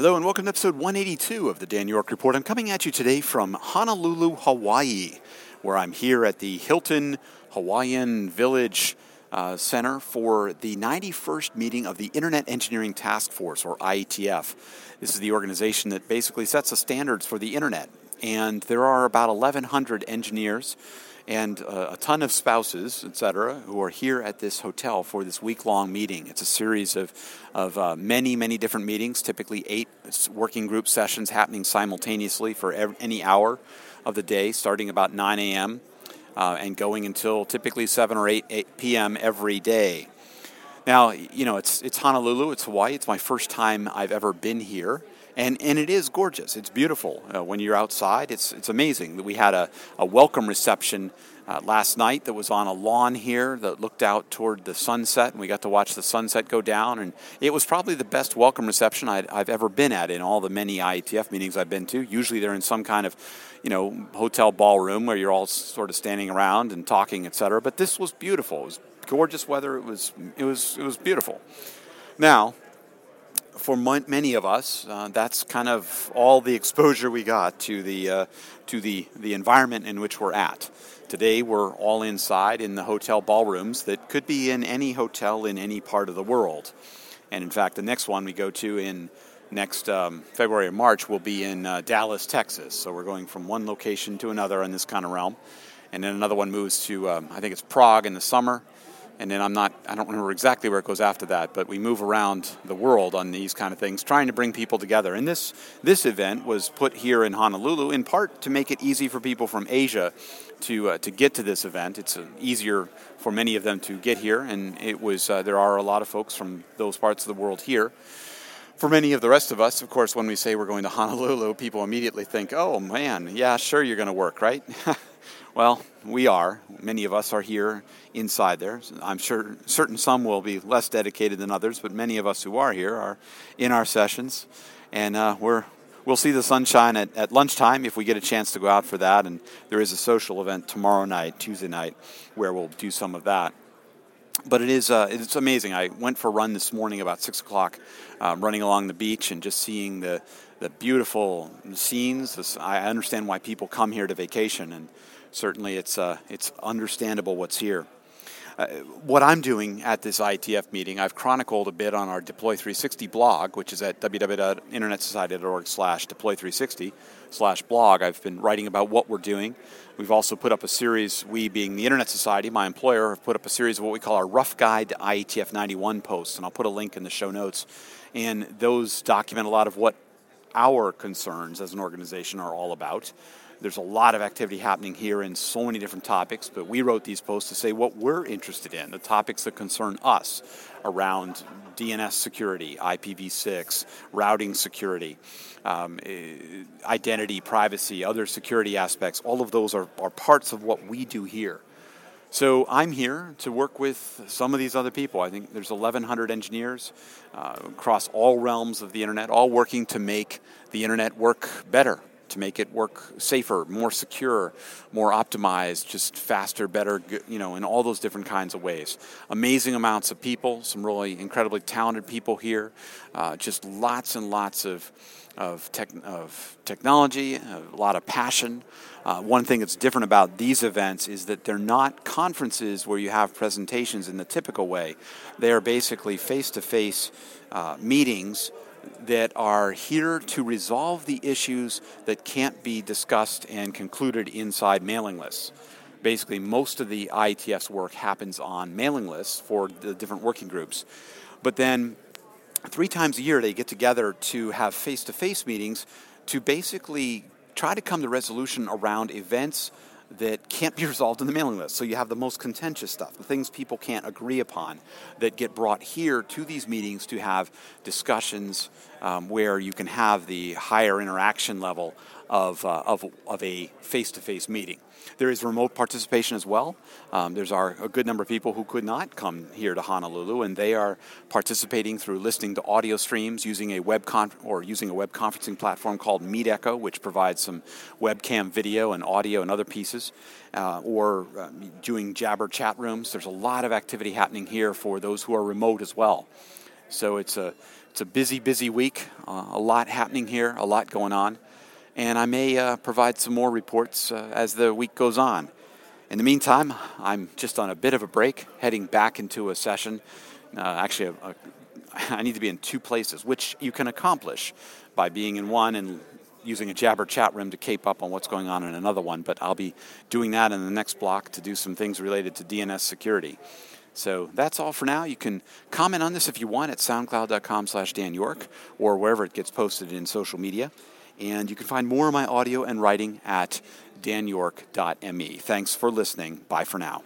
Hello and welcome to episode 182 of the Dan York Report. I'm coming at you today from Honolulu, Hawaii, where I'm here at the Hilton Hawaiian Village uh, Center for the 91st meeting of the Internet Engineering Task Force, or IETF. This is the organization that basically sets the standards for the Internet. And there are about 1,100 engineers and uh, a ton of spouses, etc., who are here at this hotel for this week long meeting. It's a series of, of uh, many, many different meetings, typically eight working group sessions happening simultaneously for every, any hour of the day, starting about 9 a.m. Uh, and going until typically 7 or 8, 8 p.m. every day. Now, you know, it's, it's Honolulu, it's Hawaii. It's my first time I've ever been here and and it is gorgeous. It's beautiful uh, when you're outside. It's it's amazing. We had a, a welcome reception uh, last night that was on a lawn here that looked out toward the sunset, and we got to watch the sunset go down. And it was probably the best welcome reception i have ever been at in all the many IETF meetings I've been to. Usually they're in some kind of, you know, hotel ballroom where you're all sort of standing around and talking, etc. But this was beautiful. It was gorgeous weather. It was it was it was beautiful. Now, for many of us, uh, that's kind of all the exposure we got to the uh, to the the environment in which we're at. Today, we're all inside in the hotel ballrooms that could be in any hotel in any part of the world. And in fact, the next one we go to in next um, February or March will be in uh, Dallas, Texas. So we're going from one location to another in this kind of realm. And then another one moves to, um, I think it's Prague in the summer and then I'm not I don't remember exactly where it goes after that, but we move around the world on these kind of things, trying to bring people together. And this this event was put here in Honolulu in part to make it easy for people from Asia to uh, to get to this event. It's uh, easier for many of them to get here, and it was uh, there are a lot of folks from those parts of the world here. For many of the rest of us, of course, when we say we're going to Honolulu, people immediately think, "Oh man, yeah, sure, you're going to work, right?" Well, we are. Many of us are here inside there. I'm sure certain some will be less dedicated than others, but many of us who are here are in our sessions, and uh, we're we'll see the sunshine at, at lunchtime if we get a chance to go out for that. And there is a social event tomorrow night, Tuesday night, where we'll do some of that. But it is uh, it's amazing. I went for a run this morning about six o'clock, uh, running along the beach and just seeing the the beautiful scenes. I understand why people come here to vacation and certainly it's, uh, it's understandable what's here. Uh, what I'm doing at this IETF meeting, I've chronicled a bit on our Deploy 360 blog, which is at www.internetsociety.org slash deploy360 slash blog. I've been writing about what we're doing. We've also put up a series, we being the Internet Society, my employer, have put up a series of what we call our Rough Guide to IETF 91 posts, and I'll put a link in the show notes. And those document a lot of what our concerns as an organization are all about. There's a lot of activity happening here in so many different topics, but we wrote these posts to say what we're interested in, the topics that concern us around DNS security, IPv6, routing security, um, eh, identity, privacy, other security aspects. All of those are, are parts of what we do here. So I'm here to work with some of these other people. I think there's 1,100 engineers uh, across all realms of the internet, all working to make the internet work better to make it work safer, more secure, more optimized, just faster, better, you know, in all those different kinds of ways. Amazing amounts of people, some really incredibly talented people here, uh, just lots and lots of of, tech, of technology, a lot of passion. Uh, one thing that's different about these events is that they're not conferences where you have presentations in the typical way. They are basically face to face meetings that are here to resolve the issues that can't be discussed and concluded inside mailing lists. Basically, most of the IETF's work happens on mailing lists for the different working groups. But then, three times a year, they get together to have face to face meetings to basically try to come to resolution around events that can't be resolved in the mailing list. So you have the most contentious stuff, the things people can't agree upon, that get brought here to these meetings to have discussions um, where you can have the higher interaction level of, uh, of, of a face to face meeting. There is remote participation as well. Um, there's our, a good number of people who could not come here to Honolulu, and they are participating through listening to audio streams using a web con- or using a web conferencing platform called MeetEcho, which provides some webcam video and audio and other pieces, uh, or uh, doing Jabber chat rooms. There's a lot of activity happening here for those who are remote as well. So it's a it's a busy, busy week. Uh, a lot happening here, a lot going on. And I may uh, provide some more reports uh, as the week goes on. In the meantime, I'm just on a bit of a break, heading back into a session. Uh, actually, a, a, I need to be in two places, which you can accomplish by being in one and using a Jabber chat room to cape up on what's going on in another one. But I'll be doing that in the next block to do some things related to DNS security. So that's all for now. You can comment on this if you want at soundcloud.com slash Dan York or wherever it gets posted in social media. And you can find more of my audio and writing at danyork.me. Thanks for listening. Bye for now.